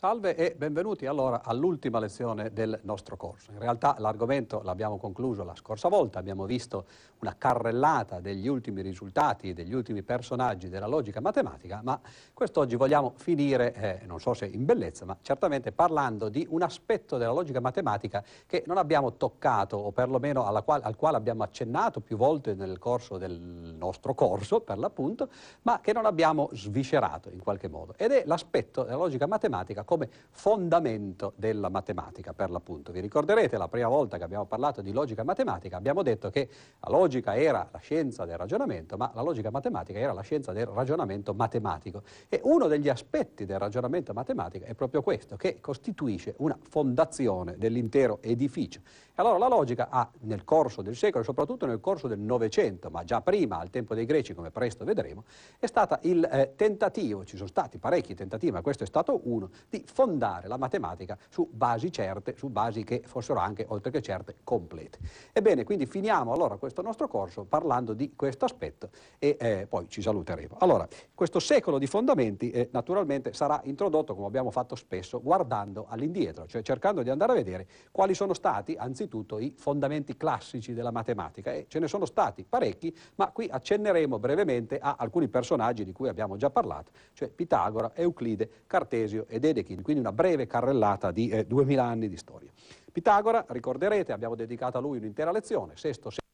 Salve e benvenuti allora all'ultima lezione del nostro corso. In realtà l'argomento l'abbiamo concluso la scorsa volta, abbiamo visto una carrellata degli ultimi risultati, degli ultimi personaggi della logica matematica, ma quest'oggi vogliamo finire, eh, non so se in bellezza, ma certamente parlando di un aspetto della logica matematica che non abbiamo toccato o perlomeno quale, al quale abbiamo accennato più volte nel corso del nostro corso, per l'appunto, ma che non abbiamo sviscerato in qualche modo. Ed è l'aspetto della logica matematica come fondamento della matematica, per l'appunto. Vi ricorderete la prima volta che abbiamo parlato di logica matematica, abbiamo detto che la logica era la scienza del ragionamento, ma la logica matematica era la scienza del ragionamento matematico. E uno degli aspetti del ragionamento matematico è proprio questo, che costituisce una fondazione dell'intero edificio. E allora la logica ha nel corso del secolo, soprattutto nel corso del Novecento, ma già prima, al tempo dei greci, come presto vedremo, è stata il eh, tentativo, ci sono stati parecchi tentativi, ma questo è stato uno, di fondare la matematica su basi certe, su basi che fossero anche, oltre che certe, complete. Ebbene, quindi finiamo allora questo nostro corso parlando di questo aspetto e eh, poi ci saluteremo. Allora, questo secolo di fondamenti eh, naturalmente sarà introdotto, come abbiamo fatto spesso, guardando all'indietro, cioè cercando di andare a vedere quali sono stati anzitutto i fondamenti classici della matematica e ce ne sono stati parecchi, ma qui accenneremo brevemente a alcuni personaggi di cui abbiamo già parlato, cioè Pitagora, Euclide, Cartesio ed Edechino quindi una breve carrellata di eh, 2000 anni di storia. Pitagora, ricorderete, abbiamo dedicato a lui un'intera lezione, sesto secolo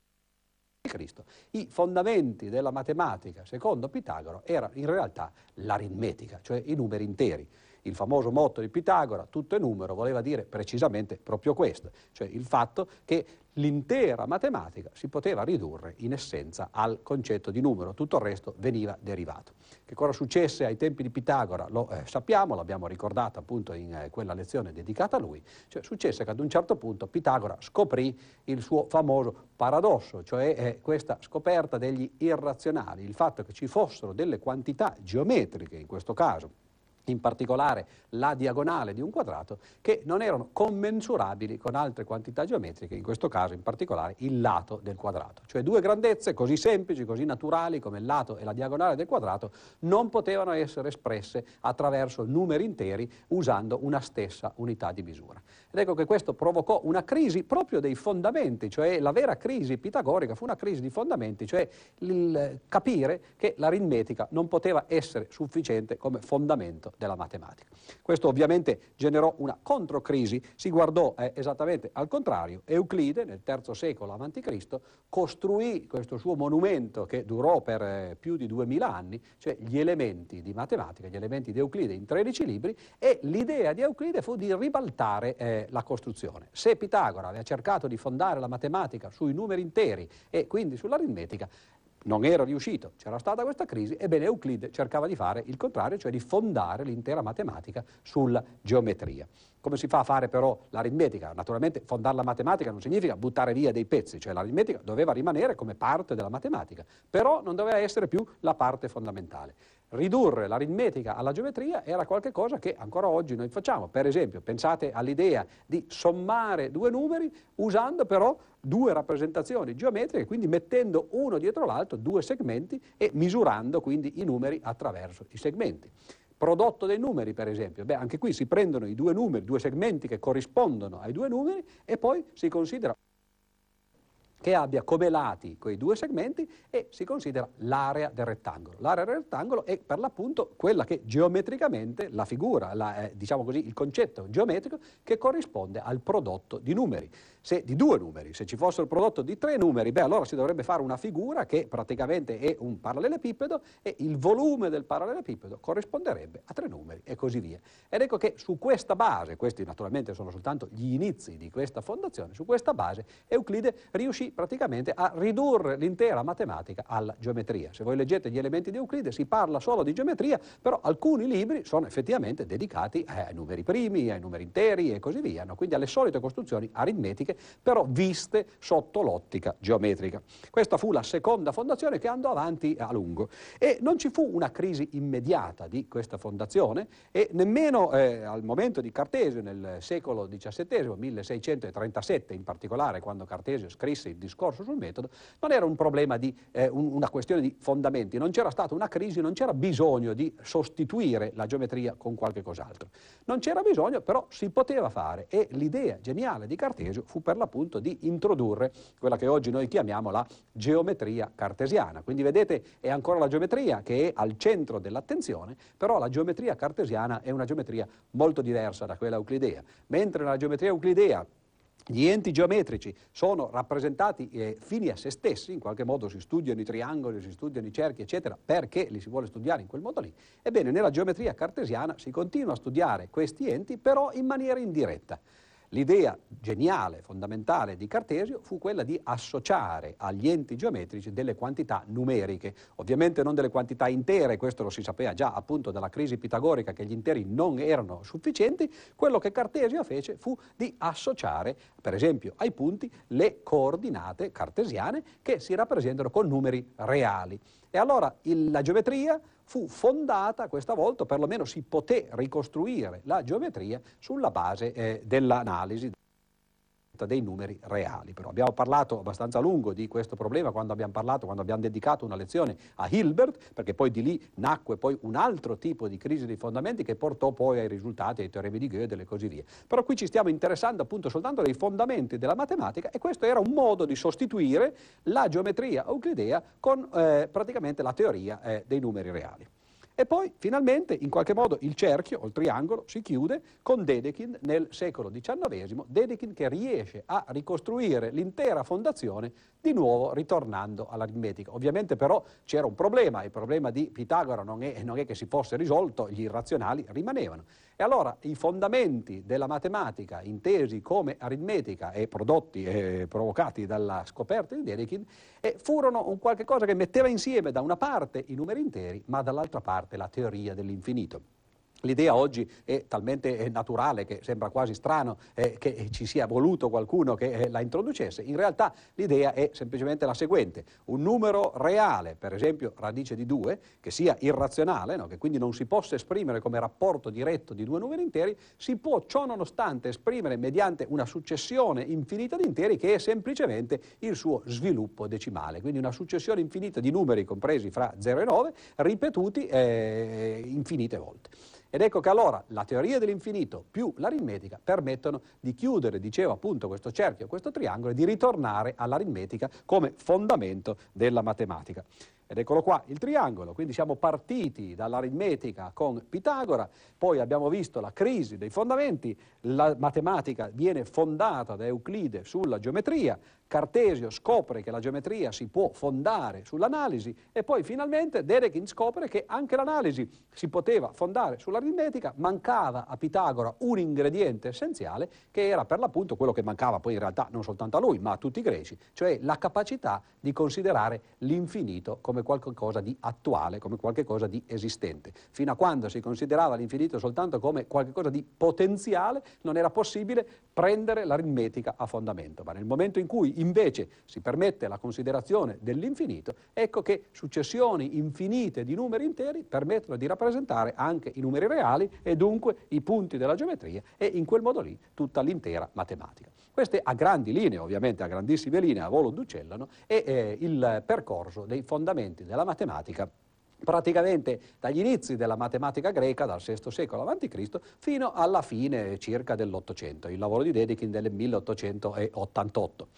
di Cristo. I fondamenti della matematica, secondo Pitagora, erano in realtà l'aritmetica, cioè i numeri interi. Il famoso motto di Pitagora, tutto è numero, voleva dire precisamente proprio questo, cioè il fatto che l'intera matematica si poteva ridurre in essenza al concetto di numero, tutto il resto veniva derivato. Che cosa successe ai tempi di Pitagora? Lo eh, sappiamo, l'abbiamo ricordato appunto in eh, quella lezione dedicata a lui, cioè successe che ad un certo punto Pitagora scoprì il suo famoso paradosso, cioè eh, questa scoperta degli irrazionali, il fatto che ci fossero delle quantità geometriche in questo caso, in particolare la diagonale di un quadrato, che non erano commensurabili con altre quantità geometriche, in questo caso in particolare il lato del quadrato. Cioè due grandezze così semplici, così naturali come il lato e la diagonale del quadrato non potevano essere espresse attraverso numeri interi usando una stessa unità di misura. Ed ecco che questo provocò una crisi proprio dei fondamenti, cioè la vera crisi pitagorica fu una crisi di fondamenti, cioè il capire che l'aritmetica non poteva essere sufficiente come fondamento della matematica. Questo ovviamente generò una controcrisi, si guardò eh, esattamente al contrario. Euclide nel III secolo a.C. costruì questo suo monumento che durò per eh, più di duemila anni, cioè gli elementi di matematica, gli elementi di Euclide in 13 libri e l'idea di Euclide fu di ribaltare eh, la costruzione. Se Pitagora aveva cercato di fondare la matematica sui numeri interi e quindi sull'aritmetica, non era riuscito, c'era stata questa crisi, ebbene Euclide cercava di fare il contrario, cioè di fondare l'intera matematica sulla geometria. Come si fa a fare però l'aritmetica? Naturalmente fondare la matematica non significa buttare via dei pezzi, cioè l'aritmetica doveva rimanere come parte della matematica, però non doveva essere più la parte fondamentale ridurre l'aritmetica alla geometria era qualcosa che ancora oggi noi facciamo. Per esempio, pensate all'idea di sommare due numeri usando però due rappresentazioni geometriche, quindi mettendo uno dietro l'altro due segmenti e misurando quindi i numeri attraverso i segmenti. Prodotto dei numeri, per esempio, beh, anche qui si prendono i due numeri, due segmenti che corrispondono ai due numeri e poi si considera che abbia come lati quei due segmenti e si considera l'area del rettangolo. L'area del rettangolo è per l'appunto quella che geometricamente la figura, la, eh, diciamo così, il concetto geometrico che corrisponde al prodotto di numeri se, di due numeri. Se ci fosse il prodotto di tre numeri, beh, allora si dovrebbe fare una figura che praticamente è un parallelepipedo e il volume del parallelepipedo corrisponderebbe a tre numeri e così via. Ed ecco che su questa base, questi naturalmente sono soltanto gli inizi di questa fondazione, su questa base Euclide riuscì praticamente a ridurre l'intera matematica alla geometria. Se voi leggete gli elementi di Euclide si parla solo di geometria, però alcuni libri sono effettivamente dedicati ai numeri primi, ai numeri interi e così via, no? quindi alle solite costruzioni aritmetiche però viste sotto l'ottica geometrica. Questa fu la seconda fondazione che andò avanti a lungo e non ci fu una crisi immediata di questa fondazione e nemmeno eh, al momento di Cartesio nel secolo XVII, 1637 in particolare, quando Cartesio scrisse il discorso sul metodo, non era un problema di eh, un, una questione di fondamenti, non c'era stata una crisi, non c'era bisogno di sostituire la geometria con qualche cos'altro. Non c'era bisogno, però si poteva fare e l'idea geniale di Cartesio fu per l'appunto di introdurre quella che oggi noi chiamiamo la geometria cartesiana. Quindi vedete è ancora la geometria che è al centro dell'attenzione, però la geometria cartesiana è una geometria molto diversa da quella euclidea. Mentre nella geometria euclidea gli enti geometrici sono rappresentati eh, fini a se stessi, in qualche modo si studiano i triangoli, si studiano i cerchi, eccetera, perché li si vuole studiare in quel modo lì. Ebbene, nella geometria cartesiana si continua a studiare questi enti, però in maniera indiretta. L'idea geniale, fondamentale di Cartesio fu quella di associare agli enti geometrici delle quantità numeriche, ovviamente non delle quantità intere, questo lo si sapeva già appunto dalla crisi pitagorica che gli interi non erano sufficienti, quello che Cartesio fece fu di associare per esempio ai punti le coordinate cartesiane che si rappresentano con numeri reali. E allora il, la geometria fu fondata questa volta, perlomeno si poté ricostruire la geometria sulla base eh, dell'analisi dei numeri reali. Però abbiamo parlato abbastanza a lungo di questo problema quando abbiamo parlato, quando abbiamo dedicato una lezione a Hilbert, perché poi di lì nacque poi un altro tipo di crisi dei fondamenti che portò poi ai risultati, ai teoremi di Gödel e così via. Però qui ci stiamo interessando appunto soltanto dei fondamenti della matematica e questo era un modo di sostituire la geometria euclidea con eh, praticamente la teoria eh, dei numeri reali. E poi finalmente in qualche modo il cerchio o il triangolo si chiude con Dedekind nel secolo XIX, Dedekind che riesce a ricostruire l'intera fondazione di nuovo ritornando all'aritmetica. Ovviamente però c'era un problema, il problema di Pitagora non è, non è che si fosse risolto, gli irrazionali rimanevano. E allora i fondamenti della matematica intesi come aritmetica e prodotti e provocati dalla scoperta di Dedekind furono un qualche cosa che metteva insieme da una parte i numeri interi ma dall'altra parte la teoria dell'infinito. L'idea oggi è talmente naturale che sembra quasi strano eh, che ci sia voluto qualcuno che eh, la introducesse. In realtà l'idea è semplicemente la seguente. Un numero reale, per esempio radice di 2, che sia irrazionale, no? che quindi non si possa esprimere come rapporto diretto di due numeri interi, si può ciò nonostante esprimere mediante una successione infinita di interi che è semplicemente il suo sviluppo decimale. Quindi una successione infinita di numeri compresi fra 0 e 9 ripetuti eh, infinite volte. Ed ecco che allora la teoria dell'infinito più l'aritmetica permettono di chiudere, dicevo appunto, questo cerchio, questo triangolo e di ritornare all'aritmetica come fondamento della matematica. Ed eccolo qua, il triangolo, quindi siamo partiti dall'aritmetica con Pitagora, poi abbiamo visto la crisi dei fondamenti, la matematica viene fondata da Euclide sulla geometria, Cartesio scopre che la geometria si può fondare sull'analisi e poi finalmente Dedekind scopre che anche l'analisi si poteva fondare sull'aritmetica, mancava a Pitagora un ingrediente essenziale che era per l'appunto quello che mancava poi in realtà non soltanto a lui ma a tutti i greci, cioè la capacità di considerare l'infinito come qualcosa di attuale, come qualcosa di esistente. Fino a quando si considerava l'infinito soltanto come qualcosa di potenziale non era possibile prendere l'aritmetica a fondamento, ma nel momento in cui invece si permette la considerazione dell'infinito, ecco che successioni infinite di numeri interi permettono di rappresentare anche i numeri reali e dunque i punti della geometria e in quel modo lì tutta l'intera matematica. Queste a grandi linee, ovviamente a grandissime linee, a volo d'uccello, è eh, il percorso dei fondamenti della matematica praticamente dagli inizi della matematica greca, dal VI secolo a.C., fino alla fine circa dell'Ottocento, il lavoro di Dedekind del 1888.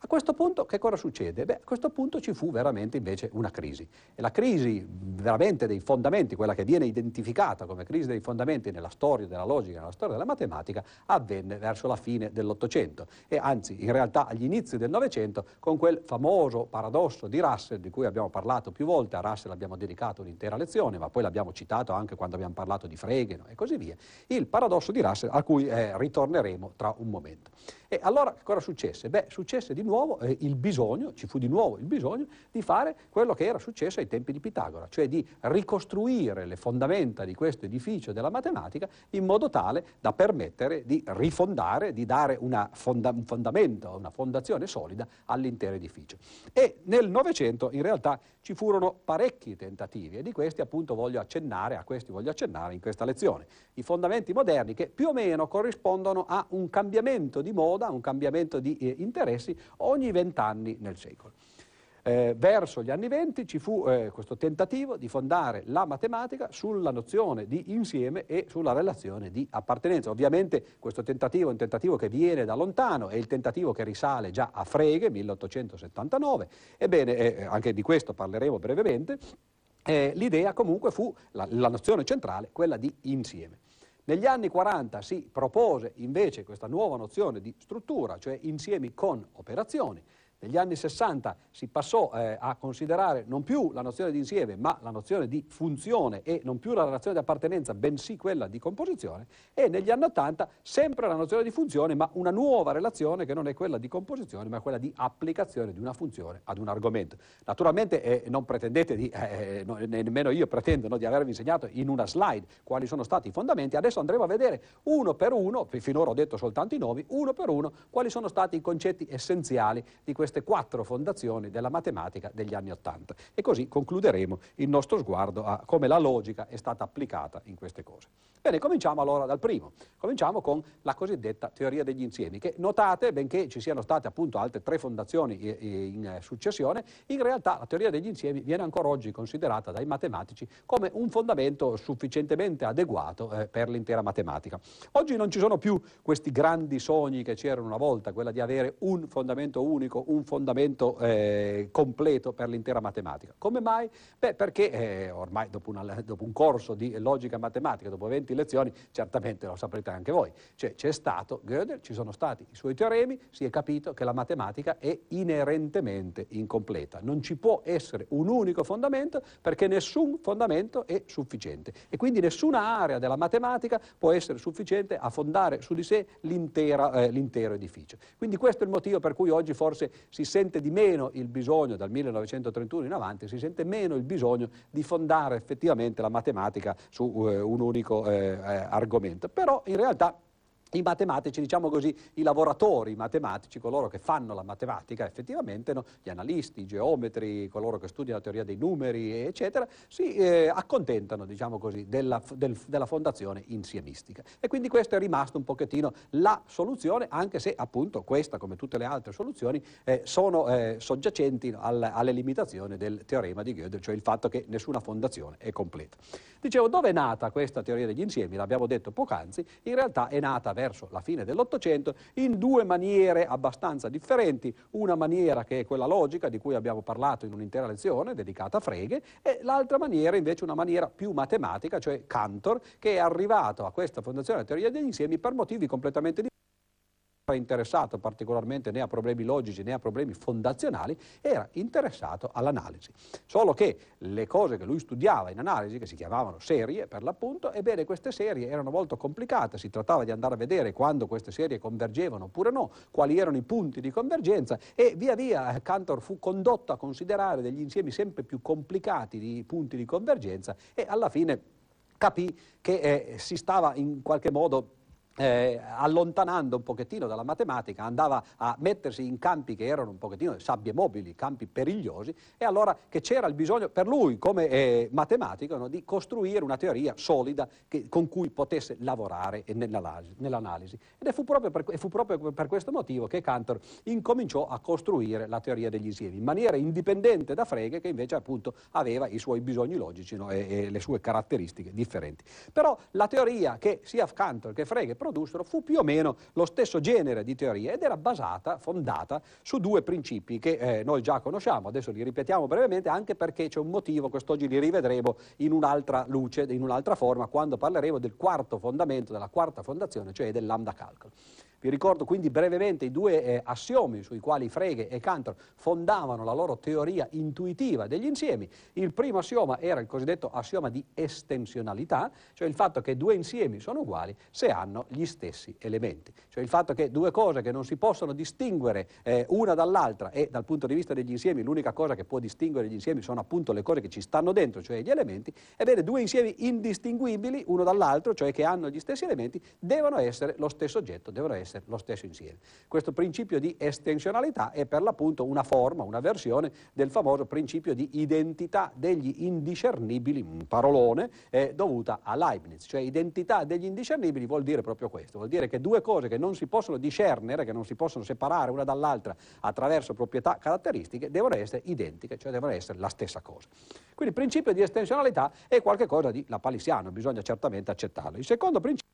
A questo punto che cosa succede? Beh, a questo punto ci fu veramente invece una crisi. E la crisi veramente dei fondamenti, quella che viene identificata come crisi dei fondamenti nella storia della logica, nella storia della matematica, avvenne verso la fine dell'Ottocento e anzi in realtà agli inizi del Novecento con quel famoso paradosso di Russell di cui abbiamo parlato più volte, a Russell abbiamo dedicato un'intera lezione, ma poi l'abbiamo citato anche quando abbiamo parlato di Frege e così via, il paradosso di Russell a cui eh, ritorneremo tra un momento. E allora cosa successe? Beh, successe di nuovo eh, il bisogno, ci fu di nuovo il bisogno di fare quello che era successo ai tempi di Pitagora, cioè di ricostruire le fondamenta di questo edificio della matematica in modo tale da permettere di rifondare, di dare fonda- un fondamento, una fondazione solida all'intero edificio. E nel Novecento in realtà ci furono parecchi tentativi e di questi appunto voglio accennare, a questi voglio accennare in questa lezione. I fondamenti moderni che più o meno corrispondono a un cambiamento di modo moda, un cambiamento di eh, interessi ogni vent'anni nel secolo. Eh, verso gli anni venti ci fu eh, questo tentativo di fondare la matematica sulla nozione di insieme e sulla relazione di appartenenza. Ovviamente questo tentativo è un tentativo che viene da lontano, è il tentativo che risale già a Frege, 1879. Ebbene, eh, anche di questo parleremo brevemente. Eh, l'idea comunque fu, la, la nozione centrale, quella di insieme. Negli anni 40 si propose invece questa nuova nozione di struttura, cioè insiemi con operazioni. Negli anni 60 si passò eh, a considerare non più la nozione di insieme, ma la nozione di funzione e non più la relazione di appartenenza, bensì quella di composizione, e negli anni 80 sempre la nozione di funzione, ma una nuova relazione che non è quella di composizione, ma quella di applicazione di una funzione ad un argomento. Naturalmente eh, non pretendete di, eh, no, nemmeno io pretendo no, di avervi insegnato in una slide quali sono stati i fondamenti, adesso andremo a vedere uno per uno, finora ho detto soltanto i nomi, uno per uno quali sono stati i concetti essenziali di questo queste quattro fondazioni della matematica degli anni Ottanta. E così concluderemo il nostro sguardo a come la logica è stata applicata in queste cose. Bene, cominciamo allora dal primo. Cominciamo con la cosiddetta teoria degli insiemi, che notate, benché ci siano state appunto altre tre fondazioni in successione, in realtà la teoria degli insiemi viene ancora oggi considerata dai matematici come un fondamento sufficientemente adeguato eh, per l'intera matematica. Oggi non ci sono più questi grandi sogni che c'erano una volta, quella di avere un fondamento unico, un fondamento eh, completo per l'intera matematica. Come mai? Beh, perché eh, ormai dopo, una, dopo un corso di logica matematica, dopo 20 20 lezioni, certamente lo saprete anche voi. Cioè c'è stato Gödel, ci sono stati i suoi teoremi, si è capito che la matematica è inerentemente incompleta. Non ci può essere un unico fondamento perché nessun fondamento è sufficiente e quindi nessuna area della matematica può essere sufficiente a fondare su di sé eh, l'intero edificio. Quindi questo è il motivo per cui oggi forse si sente di meno il bisogno, dal 1931 in avanti, si sente meno il bisogno di fondare effettivamente la matematica su eh, un unico eh, eh, argomento, però in realtà i matematici, diciamo così, i lavoratori matematici, coloro che fanno la matematica effettivamente, no? gli analisti, i geometri, coloro che studiano la teoria dei numeri, eccetera, si eh, accontentano, diciamo così, della, del, della, fondazione insiemistica. E quindi questo è rimasto un pochettino la soluzione, anche se appunto questa, come tutte le altre soluzioni, eh, sono eh, soggiacenti al, alle limitazioni del teorema di Gödel, cioè il fatto che nessuna fondazione è completa. Dicevo, dove è nata questa teoria degli insiemi? L'abbiamo detto poc'anzi, in realtà è nata verso la fine dell'Ottocento in due maniere abbastanza differenti. Una maniera che è quella logica di cui abbiamo parlato in un'intera lezione dedicata a Frege e l'altra maniera invece una maniera più matematica, cioè Cantor, che è arrivato a questa fondazione della teoria degli insiemi per motivi completamente diversi interessato particolarmente né a problemi logici né a problemi fondazionali, era interessato all'analisi. Solo che le cose che lui studiava in analisi, che si chiamavano serie per l'appunto, ebbene queste serie erano molto complicate, si trattava di andare a vedere quando queste serie convergevano oppure no, quali erano i punti di convergenza e via via Cantor fu condotto a considerare degli insiemi sempre più complicati di punti di convergenza e alla fine capì che eh, si stava in qualche modo eh, allontanando un pochettino dalla matematica, andava a mettersi in campi che erano un pochettino sabbie mobili, campi perigliosi, e allora che c'era il bisogno per lui come eh, matematico no, di costruire una teoria solida che, con cui potesse lavorare nell'analisi. Ed fu proprio, per, fu proprio per questo motivo che Cantor incominciò a costruire la teoria degli insiemi, in maniera indipendente da Frege, che invece appunto aveva i suoi bisogni logici no, e, e le sue caratteristiche differenti. Però la teoria che sia Cantor che Frege produssero fu più o meno lo stesso genere di teoria ed era basata, fondata su due principi che eh, noi già conosciamo, adesso li ripetiamo brevemente anche perché c'è un motivo, quest'oggi li rivedremo in un'altra luce, in un'altra forma, quando parleremo del quarto fondamento, della quarta fondazione, cioè del lambda calcolo. Vi ricordo quindi brevemente i due eh, assiomi sui quali Frege e Cantor fondavano la loro teoria intuitiva degli insiemi. Il primo assioma era il cosiddetto assioma di estensionalità, cioè il fatto che due insiemi sono uguali se hanno gli stessi elementi. Cioè il fatto che due cose che non si possono distinguere eh, una dall'altra e dal punto di vista degli insiemi l'unica cosa che può distinguere gli insiemi sono appunto le cose che ci stanno dentro, cioè gli elementi, ebbene due insiemi indistinguibili uno dall'altro, cioè che hanno gli stessi elementi, devono essere lo stesso oggetto, devono essere lo stesso insieme. Questo principio di estensionalità è per l'appunto una forma, una versione del famoso principio di identità degli indiscernibili, un parolone, eh, dovuta a Leibniz, cioè identità degli indiscernibili vuol dire proprio questo, vuol dire che due cose che non si possono discernere, che non si possono separare una dall'altra attraverso proprietà caratteristiche, devono essere identiche, cioè devono essere la stessa cosa. Quindi il principio di estensionalità è qualcosa di lapalissiano, bisogna certamente accettarlo. Il secondo principio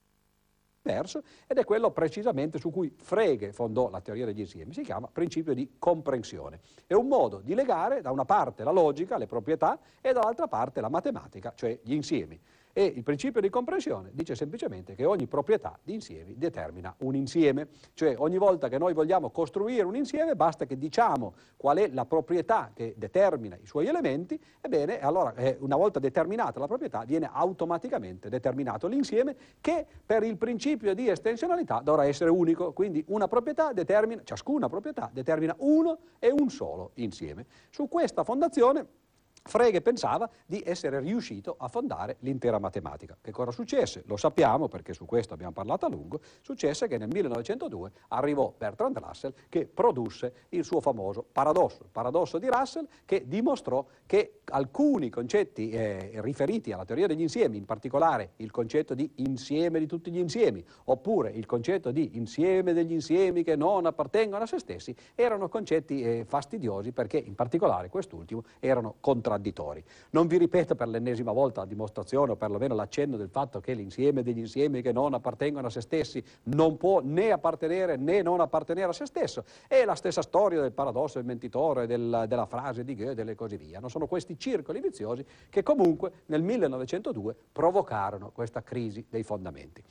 diverso ed è quello precisamente su cui Frege fondò la teoria degli insiemi, si chiama principio di comprensione. È un modo di legare da una parte la logica, le proprietà e dall'altra parte la matematica, cioè gli insiemi. E il principio di comprensione dice semplicemente che ogni proprietà di insiemi determina un insieme, cioè ogni volta che noi vogliamo costruire un insieme basta che diciamo qual è la proprietà che determina i suoi elementi, ebbene allora eh, una volta determinata la proprietà viene automaticamente determinato l'insieme che per il principio di estensionalità dovrà essere unico, quindi una proprietà determina, ciascuna proprietà determina uno e un solo insieme. Su questa fondazione Frege pensava di essere riuscito a fondare l'intera matematica. Che cosa successe? Lo sappiamo perché su questo abbiamo parlato a lungo. Successe che nel 1902 arrivò Bertrand Russell che produsse il suo famoso paradosso, il paradosso di Russell che dimostrò che alcuni concetti eh, riferiti alla teoria degli insiemi, in particolare il concetto di insieme di tutti gli insiemi, oppure il concetto di insieme degli insiemi che non appartengono a se stessi, erano concetti eh, fastidiosi perché in particolare quest'ultimo erano contradditori contradditori. Non vi ripeto per l'ennesima volta la dimostrazione o perlomeno l'accenno del fatto che l'insieme degli insiemi che non appartengono a se stessi non può né appartenere né non appartenere a se stesso. È la stessa storia del paradosso del mentitore, del, della frase di Goethe e così via. Non sono questi circoli viziosi che comunque nel 1902 provocarono questa crisi dei fondamenti.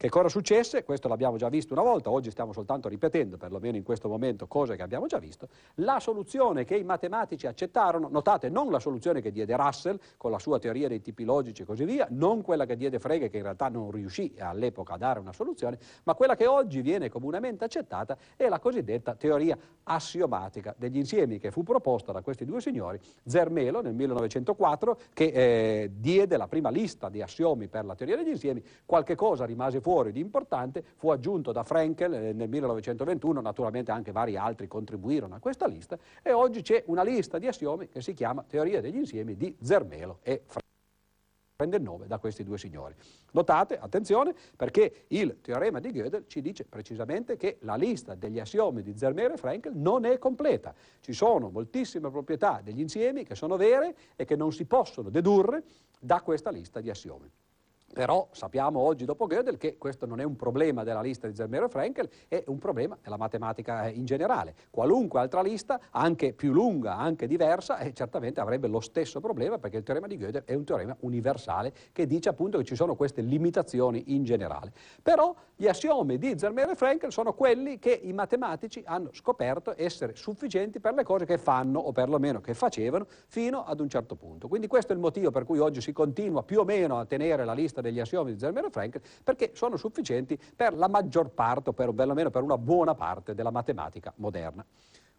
Che cosa successe? Questo l'abbiamo già visto una volta, oggi stiamo soltanto ripetendo, perlomeno in questo momento, cose che abbiamo già visto. La soluzione che i matematici accettarono, notate, non la soluzione che diede Russell con la sua teoria dei tipi logici e così via, non quella che diede Frege, che in realtà non riuscì all'epoca a dare una soluzione, ma quella che oggi viene comunemente accettata è la cosiddetta teoria assiomatica degli insiemi, che fu proposta da questi due signori, Zermelo nel 1904, che eh, diede la prima lista di assiomi per la teoria degli insiemi, qualche cosa rimase fuori fuori di importante, fu aggiunto da Frankel eh, nel 1921, naturalmente anche vari altri contribuirono a questa lista e oggi c'è una lista di assiomi che si chiama Teoria degli insiemi di Zermelo e Frankel prende il nome da questi due signori. Notate, attenzione, perché il teorema di Gödel ci dice precisamente che la lista degli assiomi di Zermelo e Frankel non è completa. Ci sono moltissime proprietà degli insiemi che sono vere e che non si possono dedurre da questa lista di assiomi. Però sappiamo oggi dopo Gödel che questo non è un problema della lista di Zermelo e Frankel, è un problema della matematica eh, in generale. Qualunque altra lista, anche più lunga, anche diversa, eh, certamente avrebbe lo stesso problema perché il teorema di Gödel è un teorema universale che dice appunto che ci sono queste limitazioni in generale. Però gli assiomi di Zermelo e Frankel sono quelli che i matematici hanno scoperto essere sufficienti per le cose che fanno o perlomeno che facevano fino ad un certo punto. Quindi questo è il motivo per cui oggi si continua più o meno a tenere la lista degli assiomi di Zermelo e Frank perché sono sufficienti per la maggior parte o per, perlomeno per una buona parte della matematica moderna.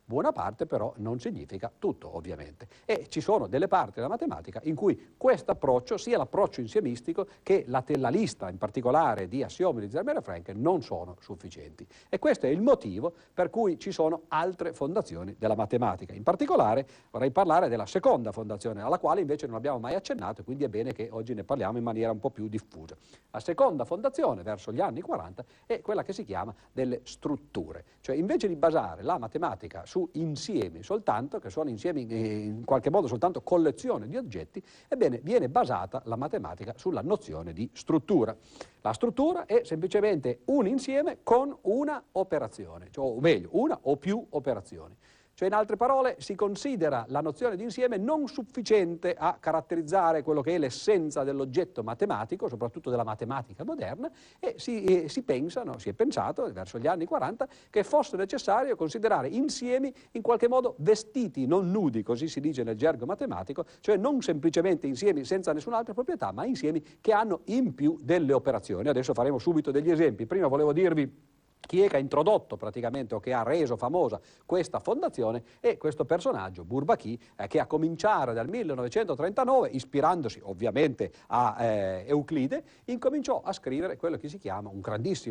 Buona parte però non significa tutto, ovviamente. E ci sono delle parti della matematica in cui questo approccio, sia l'approccio insiemistico che la, la, lista in particolare di assiomi di Zermelo e Frank, non sono sufficienti. E questo è il motivo per cui ci sono altre fondazioni della matematica. In particolare vorrei parlare della seconda fondazione, alla quale invece non abbiamo mai accennato, quindi è bene che oggi ne parliamo in maniera un po' più diffusa. La seconda fondazione, verso gli anni 40, è quella che si chiama delle strutture. Cioè invece di basare la matematica su su insiemi soltanto, che sono insiemi in qualche modo soltanto collezione di oggetti, ebbene viene basata la matematica sulla nozione di struttura. La struttura è semplicemente un insieme con una operazione, cioè, o meglio, una o più operazioni. Cioè, in altre parole, si considera la nozione di insieme non sufficiente a caratterizzare quello che è l'essenza dell'oggetto matematico, soprattutto della matematica moderna, e si, eh, si pensano, si è pensato verso gli anni 40 che fosse necessario considerare insiemi in qualche modo vestiti, non nudi, così si dice nel gergo matematico, cioè non semplicemente insiemi senza nessun'altra proprietà, ma insiemi che hanno in più delle operazioni. Adesso faremo subito degli esempi. Prima volevo dirvi chi è che ha introdotto praticamente o che ha reso famosa questa fondazione è questo personaggio, Bourbaki, eh, che a cominciare dal 1939, ispirandosi ovviamente a eh, Euclide, incominciò a scrivere quello che si chiama un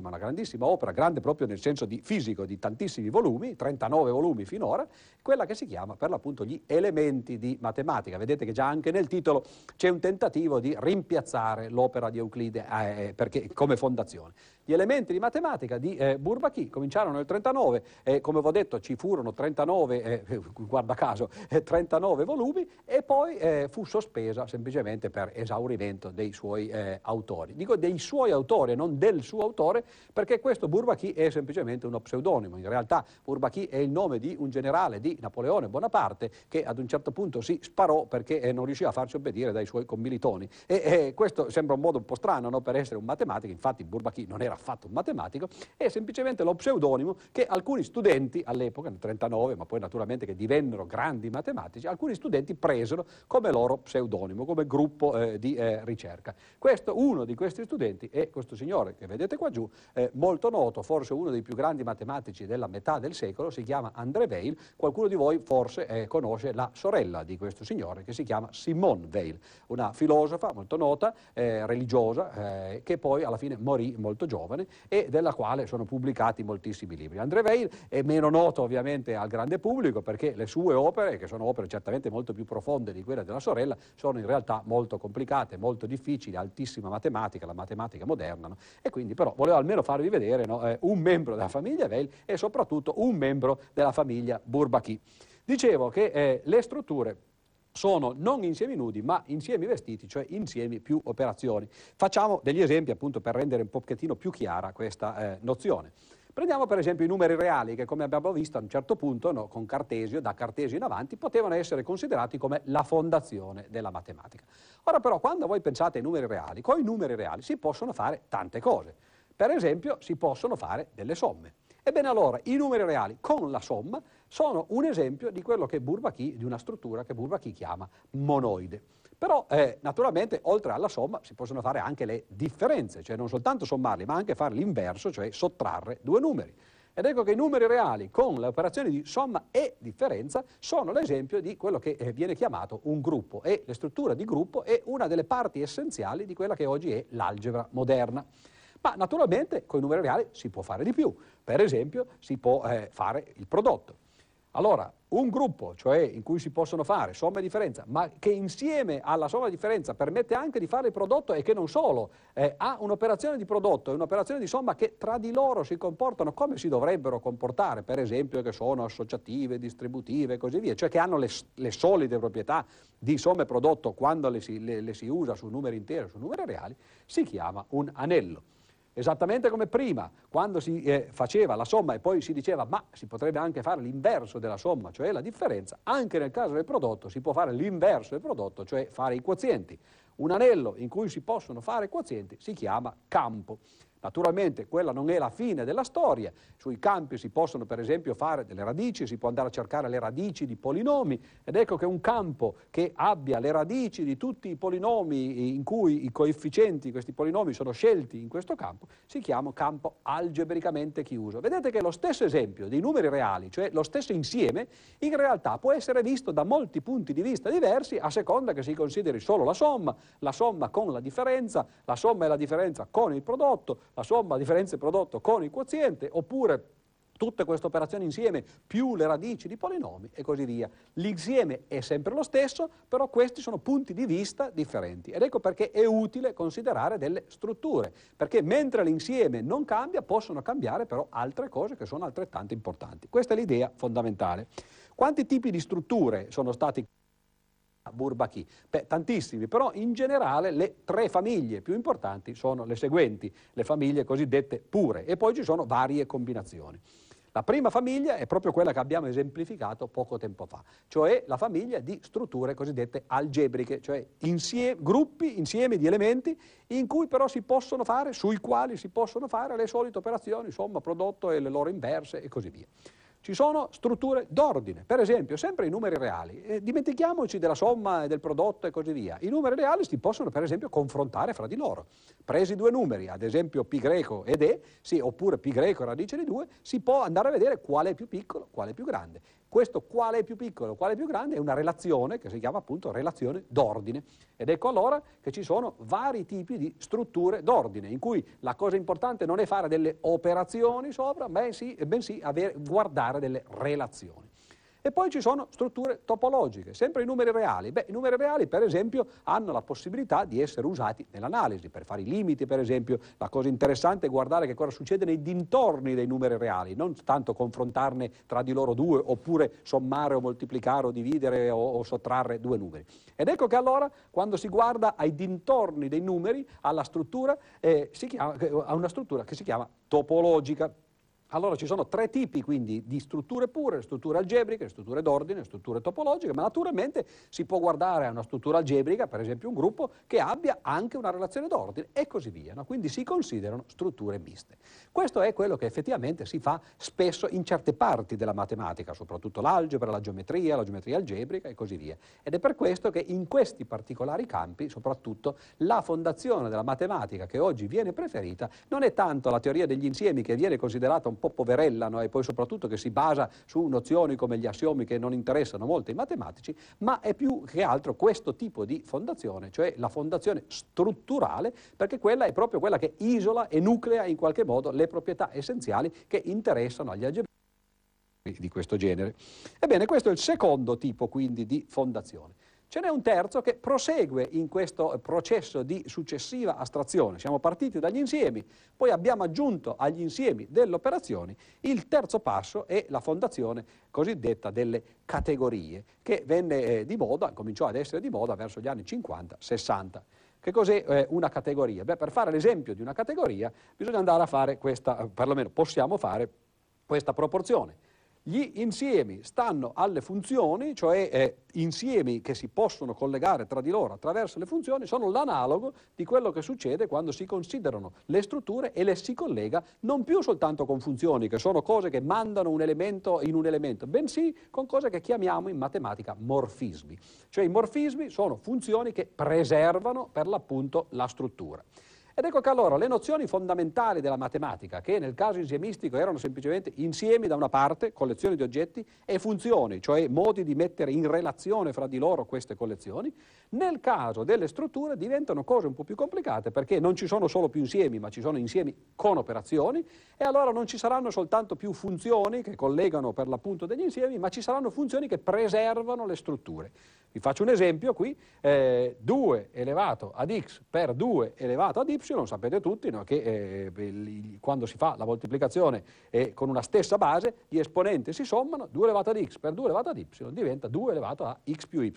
una grandissima opera, grande proprio nel senso di fisico, di tantissimi volumi, 39 volumi finora, quella che si chiama per l'appunto gli elementi di matematica. Vedete che già anche nel titolo c'è un tentativo di rimpiazzare l'opera di Euclide eh, perché, come fondazione. Gli elementi di matematica di eh, Bourbaki cominciarono nel 39 e come vi ho detto ci furono 39, eh, guarda caso, 39 volumi e poi fu sospesa semplicemente per esaurimento dei suoi autori. Dico dei suoi autori, non del suo autore, perché questo Bourbaki è semplicemente uno pseudonimo. In realtà Bourbaki è il nome di un generale di Napoleone Bonaparte che ad un certo punto si sparò perché eh, non riusciva a farsi obbedire dai suoi commilitoni. E, e questo sembra un modo un po' strano no, per essere un matematico, infatti Bourbaki non era affatto un matematico, è semplicemente lo pseudonimo che alcuni studenti all'epoca, nel 39, ma poi naturalmente che divennero grandi matematici, alcuni studenti presero come loro pseudonimo, come gruppo eh, di eh, ricerca. Questo, uno di questi studenti è questo signore che vedete qua giù, eh, molto noto, forse uno dei più grandi matematici della metà del secolo, si chiama André Weil, qualcuno di voi forse eh, conosce la sorella di questo signore che si chiama Simone Weil, una filosofa molto nota, eh, religiosa, eh, che poi alla fine morì molto giovane e della quale sono pubblicati moltissimi libri. André Weil è meno noto ovviamente al grande pubblico perché le sue opere, che sono opere certamente molto più profonde di quelle della sorella, sono in realtà molto complicate, molto difficili, altissima matematica, la matematica moderna, no? e quindi però volevo almeno farvi vedere no, eh, un membro della famiglia Weil e soprattutto un membro della famiglia Bourbaki. Dicevo che eh, le strutture sono non insiemi nudi ma insiemi vestiti, cioè insiemi più operazioni. Facciamo degli esempi appunto per rendere un pochettino più chiara questa eh, nozione. Prendiamo per esempio i numeri reali che come abbiamo visto a un certo punto no, con Cartesio, da Cartesio in avanti, potevano essere considerati come la fondazione della matematica. Ora però quando voi pensate ai numeri reali, con i numeri reali si possono fare tante cose. Per esempio si possono fare delle somme. Ebbene allora, i numeri reali con la somma sono un esempio di quello che Bourbaki, di una struttura che Bourbaki chiama monoide. Però eh, naturalmente oltre alla somma si possono fare anche le differenze, cioè non soltanto sommarli, ma anche fare l'inverso, cioè sottrarre due numeri. Ed ecco che i numeri reali con le operazioni di somma e differenza sono l'esempio di quello che eh, viene chiamato un gruppo e la struttura di gruppo è una delle parti essenziali di quella che oggi è l'algebra moderna. Ma naturalmente con i numeri reali si può fare di più. Per esempio si può eh, fare il prodotto. Allora, un gruppo, cioè in cui si possono fare somma e differenza, ma che insieme alla somma e differenza permette anche di fare il prodotto e che non solo eh, ha un'operazione di prodotto e un'operazione di somma che tra di loro si comportano come si dovrebbero comportare, per esempio che sono associative, distributive e così via, cioè che hanno le, le solide proprietà di somma e prodotto quando le si, le, le si usa su numeri interi su numeri reali, si chiama un anello. Esattamente come prima, quando si eh, faceva la somma e poi si diceva ma si potrebbe anche fare l'inverso della somma, cioè la differenza, anche nel caso del prodotto si può fare l'inverso del prodotto, cioè fare i quozienti. Un anello in cui si possono fare quozienti si chiama campo. Naturalmente quella non è la fine della storia, sui campi si possono per esempio fare delle radici, si può andare a cercare le radici di polinomi ed ecco che un campo che abbia le radici di tutti i polinomi in cui i coefficienti di questi polinomi sono scelti in questo campo, si chiama campo algebricamente chiuso. Vedete che lo stesso esempio dei numeri reali, cioè lo stesso insieme, in realtà può essere visto da molti punti di vista diversi a seconda che si consideri solo la somma, la somma con la differenza, la somma e la differenza con il prodotto, la somma differenza prodotto con il quoziente, oppure tutte queste operazioni insieme più le radici di polinomi e così via. L'insieme è sempre lo stesso, però questi sono punti di vista differenti ed ecco perché è utile considerare delle strutture, perché mentre l'insieme non cambia possono cambiare però altre cose che sono altrettanto importanti. Questa è l'idea fondamentale. Quanti tipi di strutture sono stati Bourbaki? Beh, tantissimi, però in generale le tre famiglie più importanti sono le seguenti, le famiglie cosiddette pure, e poi ci sono varie combinazioni. La prima famiglia è proprio quella che abbiamo esemplificato poco tempo fa, cioè la famiglia di strutture cosiddette algebriche, cioè insieme, gruppi, insieme di elementi in cui però si possono fare, sui quali si possono fare le solite operazioni, somma, prodotto e le loro inverse e così via. Ci sono strutture d'ordine, per esempio, sempre i numeri reali. Eh, dimentichiamoci della somma e del prodotto e così via. I numeri reali si possono, per esempio, confrontare fra di loro. Presi due numeri, ad esempio pi greco ed e, sì, oppure pi greco radice di 2, si può andare a vedere quale è più piccolo, quale è più grande. Questo quale è più piccolo, quale è più grande è una relazione che si chiama appunto relazione d'ordine. Ed ecco allora che ci sono vari tipi di strutture d'ordine, in cui la cosa importante non è fare delle operazioni sopra, bensì, bensì avere, guardare delle relazioni. E poi ci sono strutture topologiche, sempre i numeri reali. Beh, i numeri reali, per esempio, hanno la possibilità di essere usati nell'analisi, per fare i limiti, per esempio. La cosa interessante è guardare che cosa succede nei dintorni dei numeri reali, non tanto confrontarne tra di loro due, oppure sommare o moltiplicare o dividere o, o sottrarre due numeri. Ed ecco che allora, quando si guarda ai dintorni dei numeri, alla struttura, eh, chiama, a una struttura che si chiama topologica. Allora ci sono tre tipi quindi di strutture pure, strutture algebriche, strutture d'ordine, strutture topologiche, ma naturalmente si può guardare a una struttura algebrica, per esempio un gruppo, che abbia anche una relazione d'ordine e così via. No? Quindi si considerano strutture miste. Questo è quello che effettivamente si fa spesso in certe parti della matematica, soprattutto l'algebra, la geometria, la geometria algebrica e così via. Ed è per questo che in questi particolari campi, soprattutto, la fondazione della matematica che oggi viene preferita non è tanto la teoria degli insiemi che viene considerata un po' poverella no? e poi soprattutto che si basa su nozioni come gli assiomi che non interessano molto ai matematici, ma è più che altro questo tipo di fondazione, cioè la fondazione strutturale, perché quella è proprio quella che isola e nuclea in qualche modo le proprietà essenziali che interessano agli algebrici di questo genere. Ebbene, questo è il secondo tipo quindi di fondazione. Ce n'è un terzo che prosegue in questo processo di successiva astrazione. Siamo partiti dagli insiemi, poi abbiamo aggiunto agli insiemi delle operazioni. Il terzo passo è la fondazione cosiddetta delle categorie, che venne eh, di moda, cominciò ad essere di moda verso gli anni 50-60. Che cos'è eh, una categoria? Beh, per fare l'esempio di una categoria bisogna andare a fare questa, perlomeno possiamo fare questa proporzione. Gli insiemi stanno alle funzioni, cioè eh, insiemi che si possono collegare tra di loro attraverso le funzioni, sono l'analogo di quello che succede quando si considerano le strutture e le si collega non più soltanto con funzioni, che sono cose che mandano un elemento in un elemento, bensì con cose che chiamiamo in matematica morfismi. Cioè i morfismi sono funzioni che preservano per l'appunto la struttura. Ed ecco che allora le nozioni fondamentali della matematica, che nel caso insiemistico erano semplicemente insiemi da una parte, collezioni di oggetti, e funzioni, cioè modi di mettere in relazione fra di loro queste collezioni, nel caso delle strutture diventano cose un po' più complicate perché non ci sono solo più insiemi, ma ci sono insiemi con operazioni e allora non ci saranno soltanto più funzioni che collegano per l'appunto degli insiemi, ma ci saranno funzioni che preservano le strutture. Vi faccio un esempio qui, eh, 2 elevato ad x per 2 elevato ad y, sapete tutti no, che eh, quando si fa la moltiplicazione eh, con una stessa base, gli esponenti si sommano, 2 elevato ad x per 2 elevato ad y diventa 2 elevato a x più y.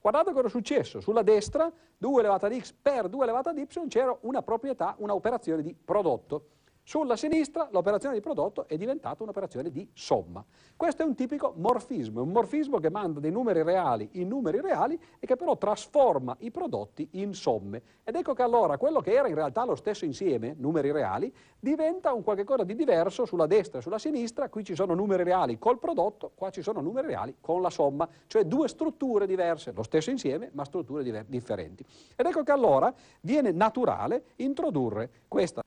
Guardate cosa è successo, sulla destra 2 elevato ad x per 2 elevato ad y c'era una proprietà, una operazione di prodotto. Sulla sinistra l'operazione di prodotto è diventata un'operazione di somma. Questo è un tipico morfismo, un morfismo che manda dei numeri reali in numeri reali e che però trasforma i prodotti in somme. Ed ecco che allora quello che era in realtà lo stesso insieme, numeri reali, diventa un qualche cosa di diverso sulla destra e sulla sinistra, qui ci sono numeri reali col prodotto, qua ci sono numeri reali con la somma, cioè due strutture diverse, lo stesso insieme ma strutture differenti. Ed ecco che allora viene naturale introdurre questa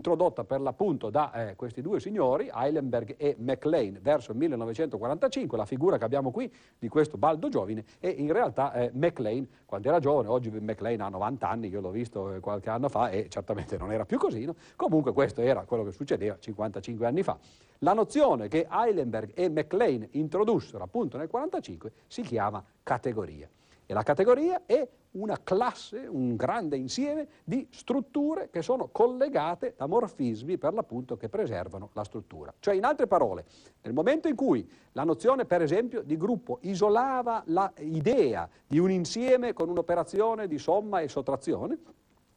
introdotta per l'appunto da eh, questi due signori, Heilenberg e MacLean, verso il 1945. La figura che abbiamo qui di questo baldo giovine è in realtà eh, MacLean quando era giovane, oggi MacLean ha 90 anni, io l'ho visto eh, qualche anno fa e certamente non era più così, no? comunque questo era quello che succedeva 55 anni fa. La nozione che Heilenberg e MacLean introdussero appunto nel 1945 si chiama categoria. E la categoria è una classe, un grande insieme di strutture che sono collegate da morfismi per l'appunto che preservano la struttura. Cioè, in altre parole, nel momento in cui la nozione, per esempio, di gruppo isolava l'idea di un insieme con un'operazione di somma e sottrazione,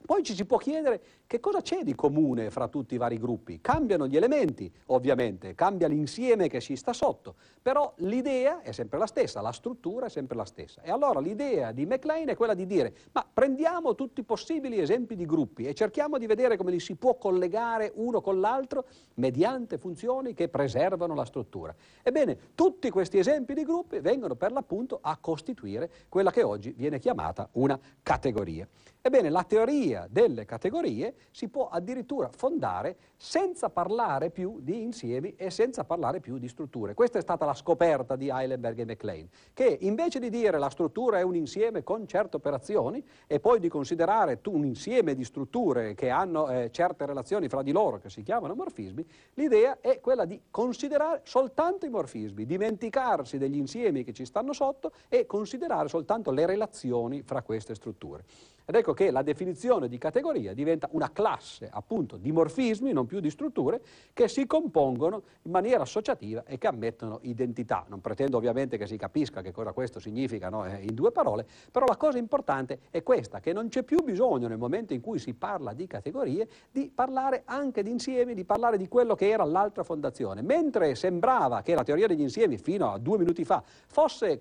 poi ci si può chiedere che cosa c'è di comune fra tutti i vari gruppi. Cambiano gli elementi, ovviamente, cambia l'insieme che si sta sotto, però l'idea è sempre la stessa, la struttura è sempre la stessa. E allora l'idea di MacLean è quella di dire, ma prendiamo tutti i possibili esempi di gruppi e cerchiamo di vedere come li si può collegare uno con l'altro mediante funzioni che preservano la struttura. Ebbene, tutti questi esempi di gruppi vengono per l'appunto a costituire quella che oggi viene chiamata una categoria. Ebbene, la teoria teoria delle categorie si può addirittura fondare senza parlare più di insiemi e senza parlare più di strutture. Questa è stata la scoperta di Heilenberg e MacLean, che invece di dire la struttura è un insieme con certe operazioni e poi di considerare un insieme di strutture che hanno eh, certe relazioni fra di loro che si chiamano morfismi, l'idea è quella di considerare soltanto i morfismi, dimenticarsi degli insiemi che ci stanno sotto e considerare soltanto le relazioni fra queste strutture. Ed ecco che la definizione di categoria diventa una classe appunto di morfismi, non più di strutture, che si compongono in maniera associativa e che ammettono identità. Non pretendo ovviamente che si capisca che cosa questo significa no? Eh, in due parole, però la cosa importante è questa, che non c'è più bisogno nel momento in cui si parla di categorie di parlare anche di insiemi, di parlare di quello che era l'altra fondazione. Mentre sembrava che la teoria degli insiemi fino a due minuti fa fosse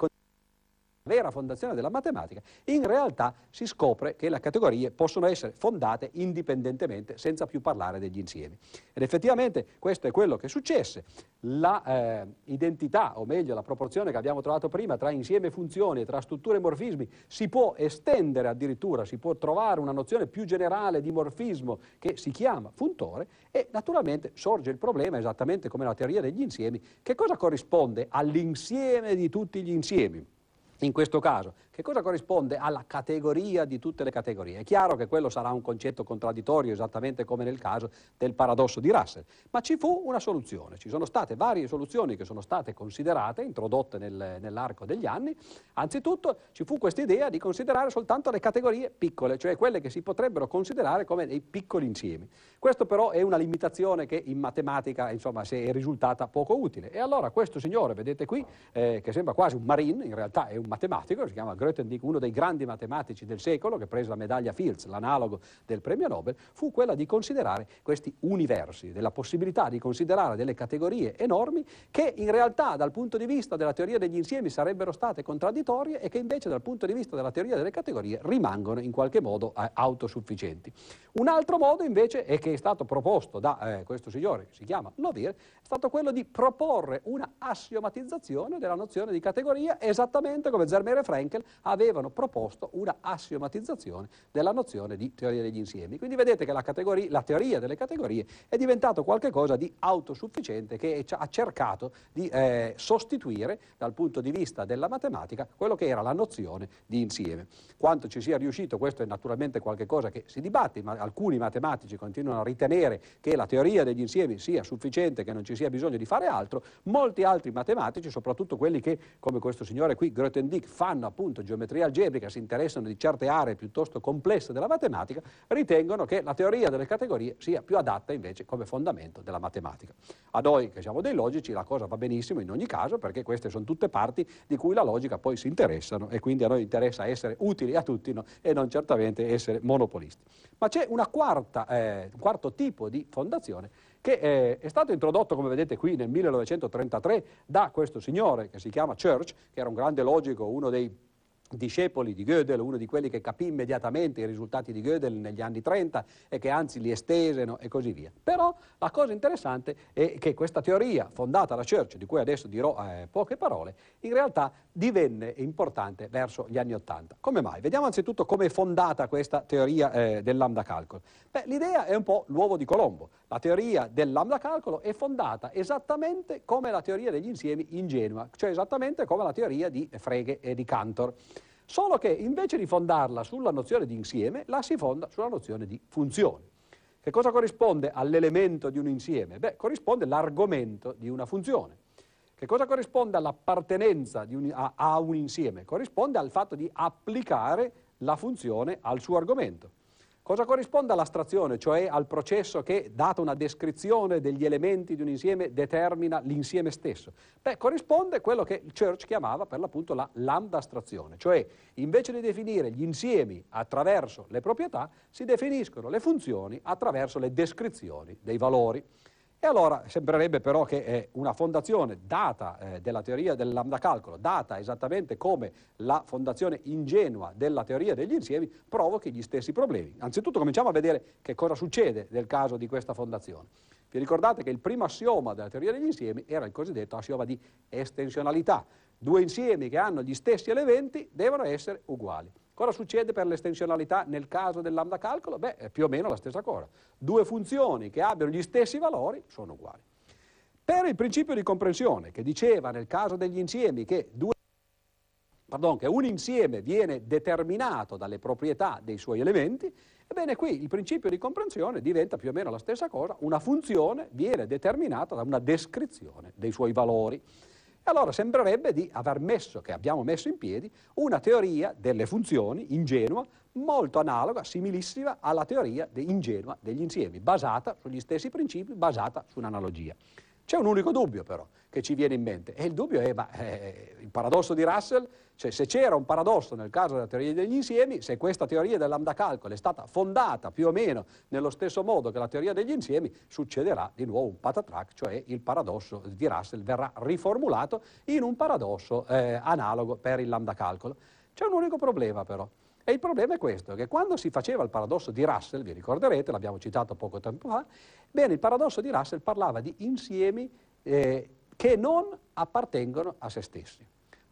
vera fondazione della matematica, in realtà si scopre che le categorie possono essere fondate indipendentemente senza più parlare degli insiemi. Ed effettivamente questo è quello che successe. L'identità, eh, o meglio la proporzione che abbiamo trovato prima tra insieme funzioni e tra strutture e morfismi, si può estendere addirittura, si può trovare una nozione più generale di morfismo che si chiama funtore e naturalmente sorge il problema, esattamente come la teoria degli insiemi, che cosa corrisponde all'insieme di tutti gli insiemi in questo caso. Che cosa corrisponde alla categoria di tutte le categorie? È chiaro che quello sarà un concetto contraddittorio, esattamente come nel caso del paradosso di Russell, ma ci fu una soluzione. Ci sono state varie soluzioni che sono state considerate, introdotte nel, nell'arco degli anni. Anzitutto ci fu questa idea di considerare soltanto le categorie piccole, cioè quelle che si potrebbero considerare come dei piccoli insiemi. Questo però è una limitazione che in matematica insomma, è risultata poco utile. E allora questo signore, vedete qui, eh, che sembra quasi un marine, in realtà è un matematico, si chiama Grothendieck, uno dei grandi matematici del secolo, che prese la medaglia Fields, l'analogo del premio Nobel, fu quella di considerare questi universi, della possibilità di considerare delle categorie enormi che in realtà dal punto di vista della teoria degli insiemi sarebbero state contraddittorie e che invece dal punto di vista della teoria delle categorie rimangono in qualche modo eh, autosufficienti. Un altro modo invece, e che è stato proposto da eh, questo signore che si chiama Lovir, è stato quello di proporre una assiomatizzazione della nozione di categoria esattamente come Zermere e Frankel avevano proposto una assiomatizzazione della nozione di teoria degli insiemi. Quindi vedete che la, la teoria delle categorie è diventato qualcosa di autosufficiente che ha cercato di eh, sostituire dal punto di vista della matematica quello che era la nozione di insieme. Quanto ci sia riuscito, questo è naturalmente qualcosa che si dibatte, ma alcuni matematici continuano a ritenere che la teoria degli insiemi sia sufficiente, che non ci sia bisogno di fare altro, molti altri matematici, soprattutto quelli che, come questo signore qui, Grothendieck, fanno appunto geometria algebrica, si interessano di certe aree piuttosto complesse della matematica, ritengono che la teoria delle categorie sia più adatta invece come fondamento della matematica. A noi che siamo dei logici la cosa va benissimo in ogni caso perché queste sono tutte parti di cui la logica poi si interessano e quindi a noi interessa essere utili a tutti no? e non certamente essere monopolisti. Ma c'è quarta, eh, un quarto tipo di fondazione che eh, è stato introdotto, come vedete qui, nel 1933 da questo signore che si chiama Church, che era un grande logico, uno dei discepoli di Gödel, uno di quelli che capì immediatamente i risultati di Gödel negli anni 30 e che anzi li estesero e così via. Però la cosa interessante è che questa teoria fondata da Church, di cui adesso dirò eh, poche parole, in realtà divenne importante verso gli anni 80. Come mai? Vediamo anzitutto come è fondata questa teoria eh, del lambda calcolo. Beh, l'idea è un po' l'uovo di Colombo. La teoria del lambda calcolo è fondata esattamente come la teoria degli insiemi ingenua, cioè esattamente come la teoria di Frege e di Cantor. Solo che invece di fondarla sulla nozione di insieme, la si fonda sulla nozione di funzione. Che cosa corrisponde all'elemento di un insieme? Beh, corrisponde l'argomento di una funzione. Che cosa corrisponde all'appartenenza a, a un insieme? Corrisponde al fatto di applicare la funzione al suo argomento. Cosa corrisponde all'astrazione, cioè al processo che, data una descrizione degli elementi di un insieme, determina l'insieme stesso? Beh, corrisponde a quello che Church chiamava per l'appunto la lambda astrazione, cioè invece di definire gli insiemi attraverso le proprietà, si definiscono le funzioni attraverso le descrizioni dei valori. E allora sembrerebbe però che eh, una fondazione data eh, della teoria del lambda calcolo, data esattamente come la fondazione ingenua della teoria degli insiemi, provochi gli stessi problemi. Anzitutto cominciamo a vedere che cosa succede nel caso di questa fondazione. Vi ricordate che il primo assioma della teoria degli insiemi era il cosiddetto assioma di estensionalità. Due insiemi che hanno gli stessi elementi devono essere uguali. Cosa succede per l'estensionalità nel caso del lambda calcolo? Beh, è più o meno la stessa cosa. Due funzioni che abbiano gli stessi valori sono uguali. Per il principio di comprensione, che diceva nel caso degli insiemi che, due, pardon, che un insieme viene determinato dalle proprietà dei suoi elementi, ebbene qui il principio di comprensione diventa più o meno la stessa cosa, una funzione viene determinata da una descrizione dei suoi valori. E allora sembrerebbe di aver messo, che abbiamo messo in piedi, una teoria delle funzioni ingenua, molto analoga, similissima alla teoria de ingenua degli insiemi, basata sugli stessi principi, basata su un'analogia. C'è un unico dubbio però che ci viene in mente e il dubbio è ma, eh, il paradosso di Russell, cioè se c'era un paradosso nel caso della teoria degli insiemi, se questa teoria del lambda calcolo è stata fondata più o meno nello stesso modo che la teoria degli insiemi, succederà di nuovo un patatrac, cioè il paradosso di Russell verrà riformulato in un paradosso eh, analogo per il lambda calcolo. C'è un unico problema però. E il problema è questo, che quando si faceva il paradosso di Russell, vi ricorderete, l'abbiamo citato poco tempo fa, bene, il paradosso di Russell parlava di insiemi eh, che non appartengono a se stessi.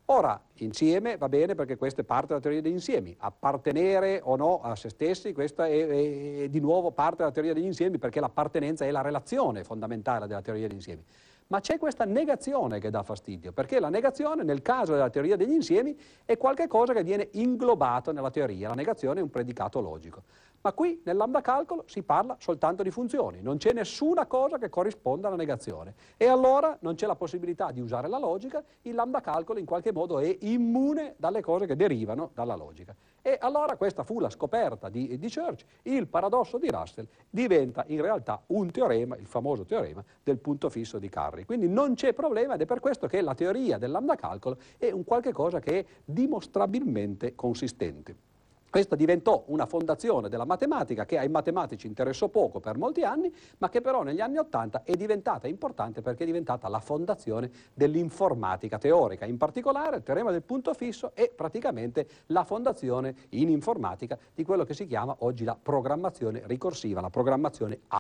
Ora, insieme va bene perché questa è parte della teoria degli insiemi, appartenere o no a se stessi, questa è, è, è di nuovo parte della teoria degli insiemi perché l'appartenenza è la relazione fondamentale della teoria degli insiemi ma c'è questa negazione che dà fastidio, perché la negazione nel caso della teoria degli insiemi è qualcosa che viene inglobato nella teoria, la negazione è un predicato logico. Ma qui nel lambda calcolo si parla soltanto di funzioni, non c'è nessuna cosa che corrisponda alla negazione. E allora non c'è la possibilità di usare la logica, il lambda calcolo in qualche modo è immune dalle cose che derivano dalla logica. E allora questa fu la scoperta di, di Church, il paradosso di Russell diventa in realtà un teorema, il famoso teorema del punto fisso di Carri. Quindi non c'è problema ed è per questo che la teoria del lambda calcolo è un qualche cosa che è dimostrabilmente consistente. Questa diventò una fondazione della matematica che ai matematici interessò poco per molti anni, ma che però negli anni Ottanta è diventata importante perché è diventata la fondazione dell'informatica teorica. In particolare il teorema del punto fisso è praticamente la fondazione in informatica di quello che si chiama oggi la programmazione ricorsiva, la programmazione A.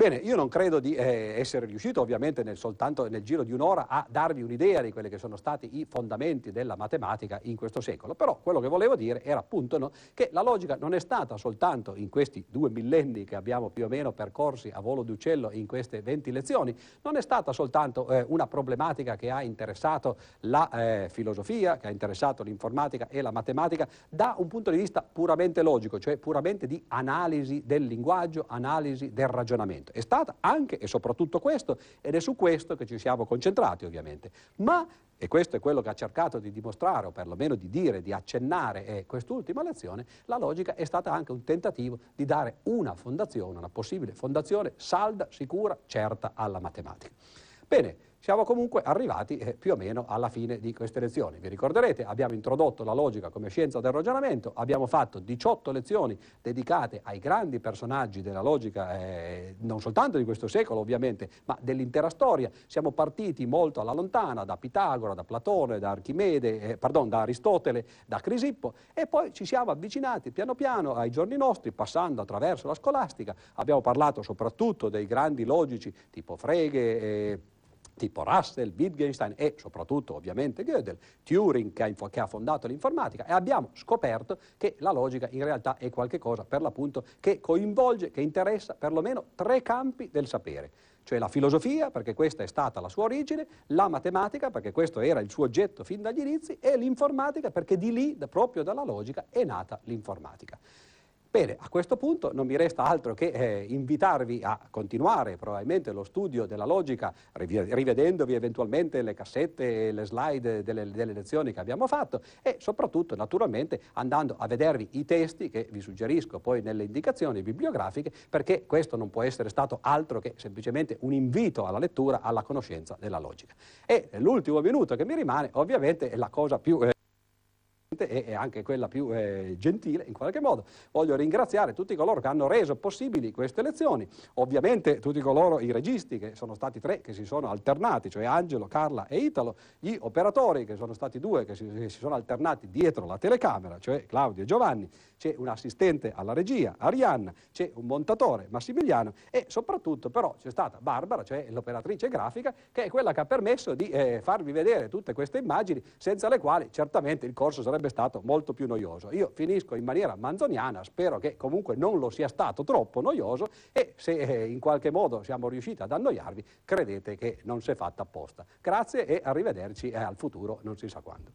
Bene, io non credo di eh, essere riuscito ovviamente nel, soltanto nel giro di un'ora a darvi un'idea di quelli che sono stati i fondamenti della matematica in questo secolo, però quello che volevo dire era appunto no, che la logica non è stata soltanto in questi due millenni che abbiamo più o meno percorsi a volo d'uccello in queste 20 lezioni, non è stata soltanto eh, una problematica che ha interessato la eh, filosofia, che ha interessato l'informatica e la matematica da un punto di vista puramente logico, cioè puramente di analisi del linguaggio, analisi del ragionamento è stata anche e soprattutto questo ed è su questo che ci siamo concentrati ovviamente. Ma, e questo è quello che ha cercato di dimostrare o perlomeno di dire, di accennare eh, quest'ultima lezione, la logica è stata anche un tentativo di dare una fondazione, una possibile fondazione salda, sicura, certa alla matematica. Bene, siamo comunque arrivati eh, più o meno alla fine di queste lezioni. Vi ricorderete, abbiamo introdotto la logica come scienza del ragionamento, abbiamo fatto 18 lezioni dedicate ai grandi personaggi della logica, eh, non soltanto di questo secolo ovviamente, ma dell'intera storia. Siamo partiti molto alla lontana, da Pitagora, da Platone, da Archimede, eh, pardon, da Aristotele, da Crisippo, e poi ci siamo avvicinati piano piano ai giorni nostri, passando attraverso la scolastica. Abbiamo parlato soprattutto dei grandi logici tipo Frege, eh, tipo Russell, Wittgenstein e soprattutto ovviamente Gödel, Turing che ha, che ha, fondato l'informatica e abbiamo scoperto che la logica in realtà è qualcosa per l'appunto che coinvolge, che interessa perlomeno tre campi del sapere, cioè la filosofia perché questa è stata la sua origine, la matematica perché questo era il suo oggetto fin dagli inizi e l'informatica perché di lì, proprio dalla logica, è nata l'informatica. Bene, a questo punto non mi resta altro che eh, invitarvi a continuare probabilmente lo studio della logica, rivedendovi eventualmente le cassette e le slide delle, delle, lezioni che abbiamo fatto e soprattutto naturalmente andando a vedervi i testi che vi suggerisco poi nelle indicazioni bibliografiche perché questo non può essere stato altro che semplicemente un invito alla lettura, alla conoscenza della logica. E l'ultimo minuto che mi rimane ovviamente è la cosa più... Eh, e anche quella più eh, gentile in qualche modo. Voglio ringraziare tutti coloro che hanno reso possibili queste lezioni, ovviamente tutti coloro, i registi, che sono stati tre, che si sono alternati, cioè Angelo, Carla e Italo, gli operatori, che sono stati due, che si, che si sono alternati dietro la telecamera, cioè Claudio e Giovanni, c'è un assistente alla regia, Arianna, c'è un montatore, Massimiliano, e soprattutto però c'è stata Barbara, cioè l'operatrice grafica, che è quella che ha permesso di eh, farvi vedere tutte queste immagini, senza le quali certamente il corso sarebbe sarebbe stato molto più noioso. Io finisco in maniera manzoniana, spero che comunque non lo sia stato troppo noioso e se eh, in qualche modo siamo riusciti ad annoiarvi, credete che non si è fatta apposta. Grazie e arrivederci al futuro non si sa quando.